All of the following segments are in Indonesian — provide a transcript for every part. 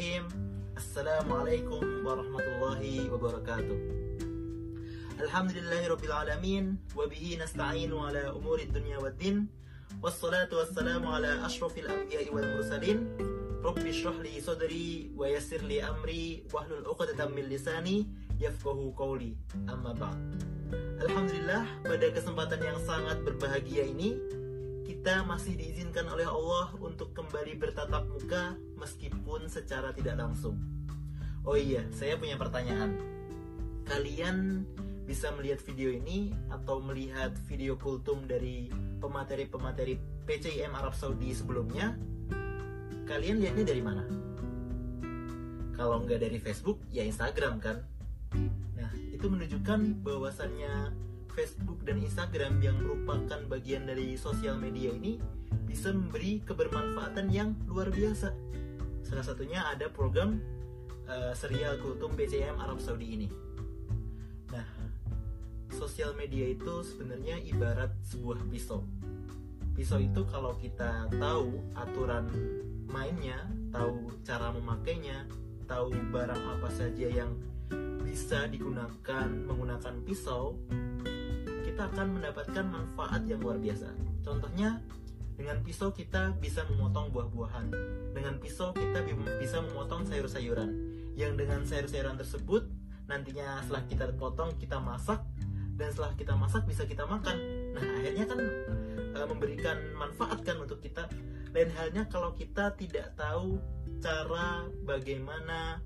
Bismillahirrahmanirrahim. Assalamualaikum warahmatullahi wabarakatuh. Alhamdulillahirabbil alamin wa bihi nasta'inu ala umuri dunya waddin. Wassalatu wassalamu ala asyrafil anbiya'i wal mursalin. Rabbi shrah li sadri wa yassir li amri wahlul 'uqdatam min lisani yafqahu qawli. Amma ba'd. Alhamdulillah pada kesempatan yang sangat berbahagia ini kita masih diizinkan oleh Allah untuk kembali bertatap muka meskipun secara tidak langsung. Oh iya, saya punya pertanyaan. Kalian bisa melihat video ini atau melihat video kultum dari pemateri-pemateri PCIM Arab Saudi sebelumnya? Kalian lihatnya dari mana? Kalau nggak dari Facebook, ya Instagram kan? Nah, itu menunjukkan bahwasannya Facebook dan Instagram yang merupakan bagian dari sosial media ini bisa memberi kebermanfaatan yang luar biasa. Salah satunya ada program uh, serial kultum BCM Arab Saudi ini. Nah, sosial media itu sebenarnya ibarat sebuah pisau. Pisau itu kalau kita tahu aturan mainnya, tahu cara memakainya, tahu barang apa saja yang bisa digunakan menggunakan pisau, kita akan mendapatkan manfaat yang luar biasa. Contohnya, dengan pisau kita bisa memotong buah-buahan. Dengan pisau kita bisa memotong sayur-sayuran. Yang dengan sayur-sayuran tersebut, nantinya setelah kita potong, kita masak. Dan setelah kita masak, bisa kita makan. Nah, akhirnya kan e, memberikan manfaat kan untuk kita. Lain halnya kalau kita tidak tahu cara bagaimana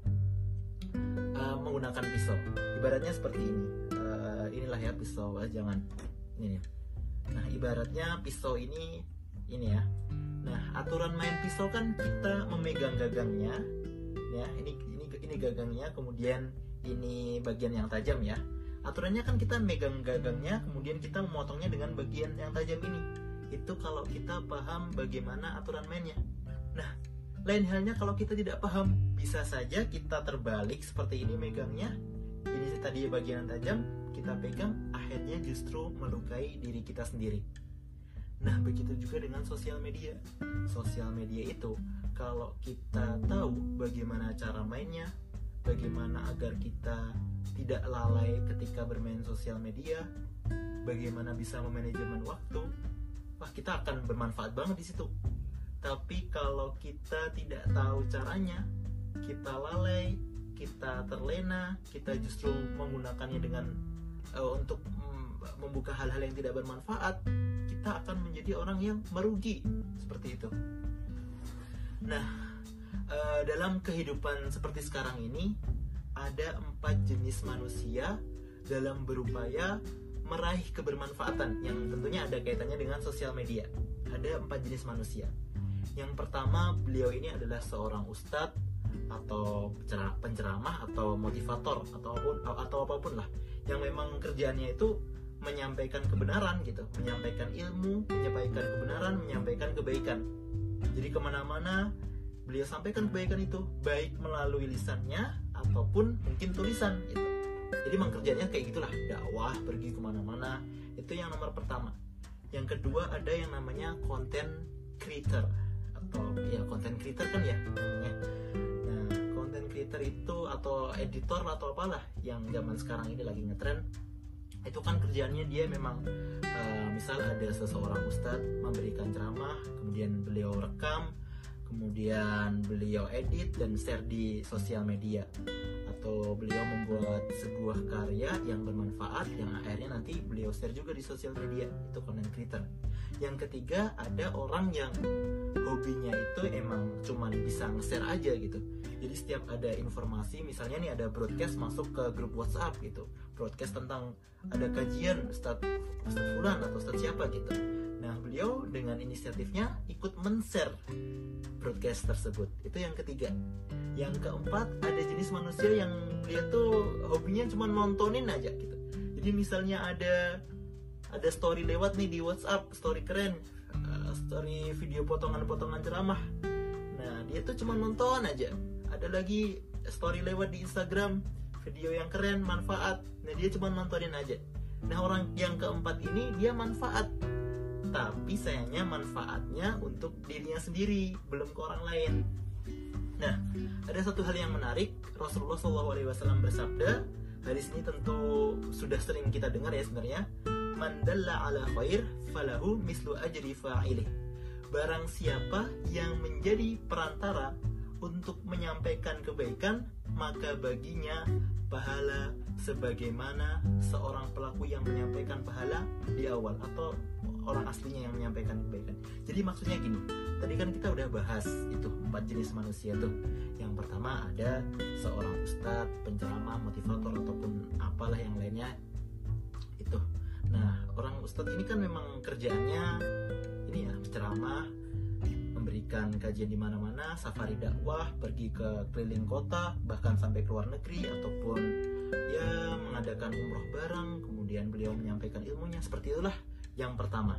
e, menggunakan pisau. Ibaratnya seperti ini inilah ya pisau. Jangan. Ini. Nah ibaratnya pisau ini ini ya. Nah aturan main pisau kan kita memegang gagangnya ya. Ini ini ini gagangnya kemudian ini bagian yang tajam ya. Aturannya kan kita megang gagangnya kemudian kita memotongnya dengan bagian yang tajam ini. Itu kalau kita paham bagaimana aturan mainnya. Nah lain halnya kalau kita tidak paham bisa saja kita terbalik seperti ini megangnya ini tadi bagian tajam kita pegang akhirnya justru melukai diri kita sendiri. Nah begitu juga dengan sosial media. Sosial media itu kalau kita tahu bagaimana cara mainnya bagaimana agar kita tidak lalai ketika bermain sosial media bagaimana bisa memanajemen waktu wah kita akan bermanfaat banget di situ. Tapi kalau kita tidak tahu caranya kita lalai kita terlena, kita justru menggunakannya dengan uh, untuk membuka hal-hal yang tidak bermanfaat, kita akan menjadi orang yang merugi seperti itu. Nah, uh, dalam kehidupan seperti sekarang ini ada empat jenis manusia dalam berupaya meraih kebermanfaatan yang tentunya ada kaitannya dengan sosial media. Ada empat jenis manusia. Yang pertama, beliau ini adalah seorang ustadz atau penceramah atau motivator atau apa pun atau apa pun lah yang memang kerjanya itu menyampaikan kebenaran gitu menyampaikan ilmu menyampaikan kebenaran menyampaikan kebaikan. Jadi ke mana-mana beliau sampaikan kebaikan itu baik melalui lisannya ataupun mungkin tulisan gitu. Jadi memang kerjanya kayak gitulah dakwah pergi ke mana-mana itu yang nomor pertama. Yang kedua ada yang namanya content creator atau ya content creator kan ya namanya creator itu atau editor atau apalah yang zaman sekarang ini lagi ngetren itu kan kerjaannya dia memang uh, misal ada seseorang ustadz memberikan ceramah kemudian beliau rekam kemudian beliau edit dan share di sosial media. Atau beliau membuat sebuah karya yang bermanfaat yang akhirnya nanti beliau share juga di sosial media itu content creator yang ketiga ada orang yang hobinya itu emang cuman bisa nge-share aja gitu. Jadi setiap ada informasi misalnya nih ada broadcast masuk ke grup WhatsApp gitu. Broadcast tentang ada kajian Ustadz Ustadz Fulan atau Ustadz siapa gitu. Nah beliau dengan inisiatifnya ikut men-share broadcast tersebut. Itu yang ketiga. Yang keempat ada jenis manusia yang dia tuh hobinya cuma nontonin aja gitu. Jadi misalnya ada ada story lewat nih di WhatsApp story keren. Uh, story video potongan-potongan ceramah. Nah dia tuh cuma nonton aja. Ada lagi story lewat di Instagram video yang keren manfaat. Nah dia cuma nontonin aja. Nah orang yang keempat ini dia manfaat. Tapi sayangnya manfaatnya untuk dirinya sendiri belum ke orang lain. Nah, ada satu hal yang menarik. Rasulullah SAW bersabda, hadis ini tentu sudah sering kita dengar ya sebenarnya. Mandalla ala khair falahu mislu ajri fa'ilih. Barang siapa yang menjadi perantara untuk menyampaikan kebaikan, maka baginya pahala sebagaimana seorang pelaku yang menyampaikan pahala di awal atau orang aslinya yang menyampaikan kebaikan. Jadi maksudnya gini, tadi kan kita udah bahas itu empat jenis manusia tuh. Yang pertama ada seorang ustadz, penceramah, motivator ataupun apalah yang lainnya. Nah, orang ustadz ini kan memang kerjaannya ini ya ceramah, memberikan kajian di mana-mana, safari dakwah, pergi ke keliling kota, bahkan sampai ke luar negeri ataupun ya mengadakan umroh bareng, kemudian beliau menyampaikan ilmunya seperti itulah yang pertama.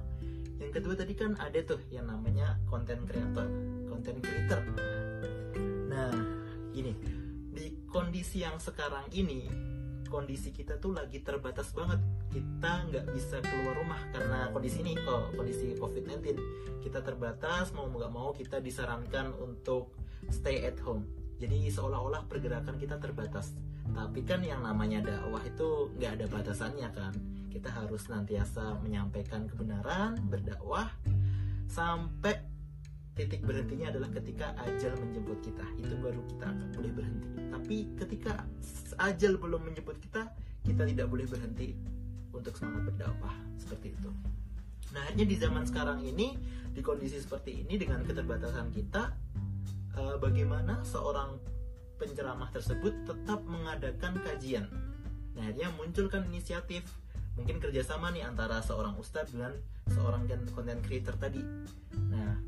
Yang kedua tadi kan ada tuh yang namanya content creator content creator. Nah ini di kondisi yang sekarang ini kondisi kita tuh lagi terbatas banget kita nggak bisa keluar rumah karena kondisi ini kok kondisi covid-19 kita terbatas mau nggak mau kita disarankan untuk stay at home. Jadi seolah-olah pergerakan kita terbatas. Tapi kan yang namanya dakwah itu nggak ada batasannya kan. Kita harus nantiasa menyampaikan kebenaran berdakwah sampai titik berhentinya adalah ketika ajal menjemput kita. Itu baru kita akan boleh berhenti. Tapi ketika ajal belum menjemput kita kita tidak boleh berhenti untuk semangat berdakwah seperti itu. Nah akhirnya di zaman sekarang ini di kondisi seperti ini dengan keterbatasan kita eh, bagaimana seorang penceramah tersebut tetap mengadakan kajian? Nah akhirnya munculkan inisiatif mungkin kerjasama nih antara seorang ustadz dengan seorang content creator tadi. Nah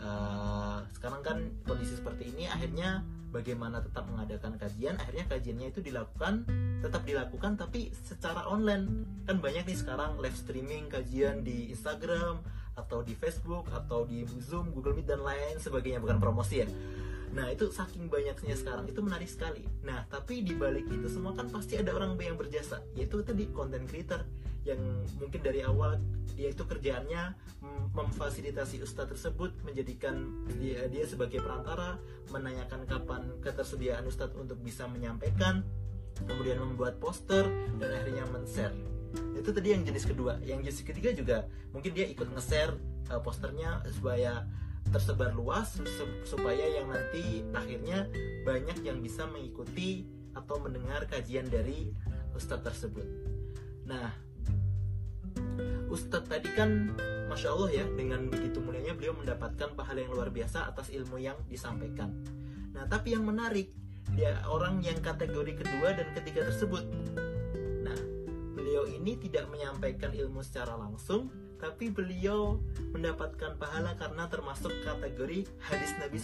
uh, sekarang kan kondisi seperti ini akhirnya bagaimana tetap mengadakan kajian akhirnya kajiannya itu dilakukan tetap dilakukan tapi secara online. Kan banyak nih sekarang live streaming kajian di Instagram atau di Facebook atau di Zoom, Google Meet dan lain sebagainya bukan promosi ya. Nah itu saking banyaknya sekarang itu menarik sekali. Nah tapi di balik itu semua kan pasti ada orang yang berjasa, yaitu tadi content creator yang mungkin dari awal dia itu kerjaannya memfasilitasi ustadz tersebut, menjadikan dia, dia sebagai perantara, menanyakan kapan ketersediaan ustadz untuk bisa menyampaikan, kemudian membuat poster dan akhirnya men-share. Itu tadi yang jenis kedua. Yang jenis ketiga juga mungkin dia ikut nge-share uh, posternya supaya tersebar luas supaya yang nanti akhirnya banyak yang bisa mengikuti atau mendengar kajian dari ustadz tersebut. Nah, ustadz tadi kan masya Allah ya dengan begitu mulianya beliau mendapatkan pahala yang luar biasa atas ilmu yang disampaikan. Nah, tapi yang menarik dia orang yang kategori kedua dan ketiga tersebut. Nah, beliau ini tidak menyampaikan ilmu secara langsung, tapi beliau mendapatkan pahala karena termasuk kategori hadis Nabi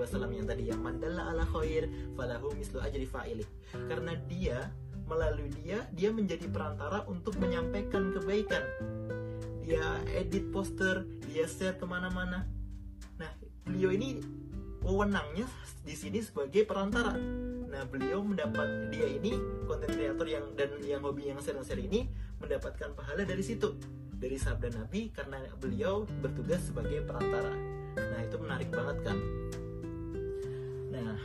Wasallam yang tadi yang mandala ala khair falahu mislu ajri fa'ilih karena dia melalui dia dia menjadi perantara untuk menyampaikan kebaikan dia edit poster dia share ke mana-mana nah beliau ini wewenangnya di sini sebagai perantara nah beliau mendapat dia ini konten kreator yang dan yang hobi yang share-share ini mendapatkan pahala dari situ dari sabda Nabi karena beliau bertugas sebagai perantara. Nah, itu menarik banget kan. Nah,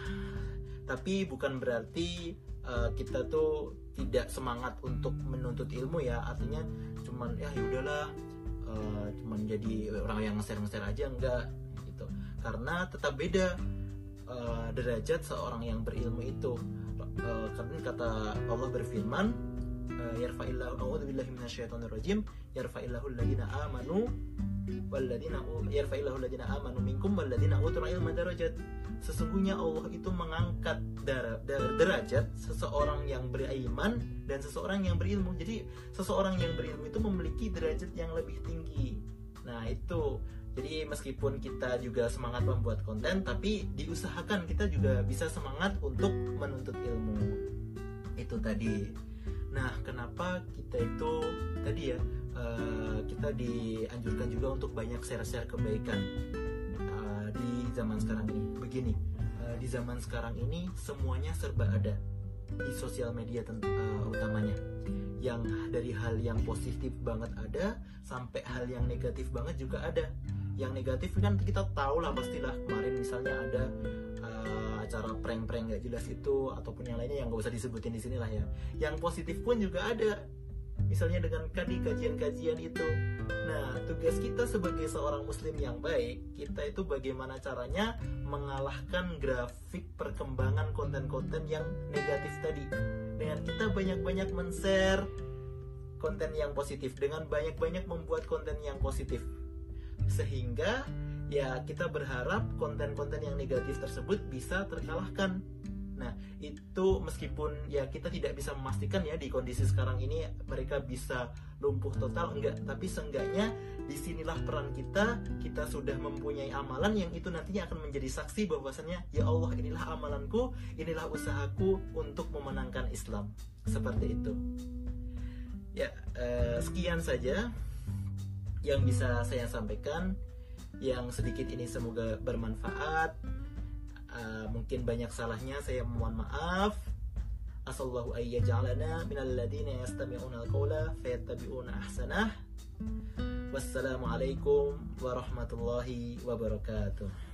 tapi bukan berarti uh, kita tuh tidak semangat untuk menuntut ilmu ya. Artinya cuman ya udahlah uh, cuman jadi orang yang ngeser-ngeser aja enggak gitu. Karena tetap beda uh, derajat seorang yang berilmu itu. Uh, karena kata Allah berfirman yarfa'illahu a'udzubillahi minasyaitonir rajim yarfa'illahu alladziina amanu walladzina yarfa'illahu alladziina amanu minkum walladzina utul ilma darajat. Sesungguhnya Allah itu mengangkat derajat seseorang yang beriman dan seseorang yang berilmu. Jadi seseorang yang berilmu itu memiliki derajat yang lebih tinggi. Nah itu. Jadi meskipun kita juga semangat membuat konten tapi diusahakan kita juga bisa semangat untuk menuntut ilmu. Itu tadi. Nah, kenapa kita itu tadi ya uh, kita dianjurkan juga untuk banyak share-share kebaikan uh, di zaman sekarang ini. Begini, uh, di zaman sekarang ini semuanya serba ada di sosial media uh, utamanya. Yang dari hal yang positif banget ada sampai hal yang negatif banget juga ada. Yang negatif kan kita tahu lah pastilah kemarin misalnya ada uh, acara prank-prank nggak jelas itu ataupun yang lainnya yang nggak usah disebutin di sini lah ya yang positif pun juga ada misalnya dengan tadi kajian-kajian itu. Nah tugas kita sebagai seorang muslim yang baik kita itu bagaimana caranya mengalahkan grafik perkembangan konten-konten yang negatif tadi. Dengan kita banyak-banyak men-share konten yang positif dengan banyak-banyak membuat konten yang positif. Sehingga ya kita berharap konten-konten yang negatif tersebut bisa terkalahkan. Nah, itu meskipun ya kita tidak bisa memastikan ya di kondisi sekarang ini mereka bisa lumpuh total enggak, tapi seenggaknya di sinilah peran kita, kita sudah mempunyai amalan yang itu nantinya akan menjadi saksi bahwasannya ya Allah inilah amalanku, inilah usahaku untuk memenangkan Islam. Seperti itu. Ya, eh, sekian saja yang bisa saya sampaikan yang sedikit ini semoga bermanfaat mungkin banyak salahnya saya mohon maaf. Asallahu ayyaj'alana minal ladina yastami'una al-qawla fayattabi'una ahsanah. Wassalamualaikum warahmatullahi wabarakatuh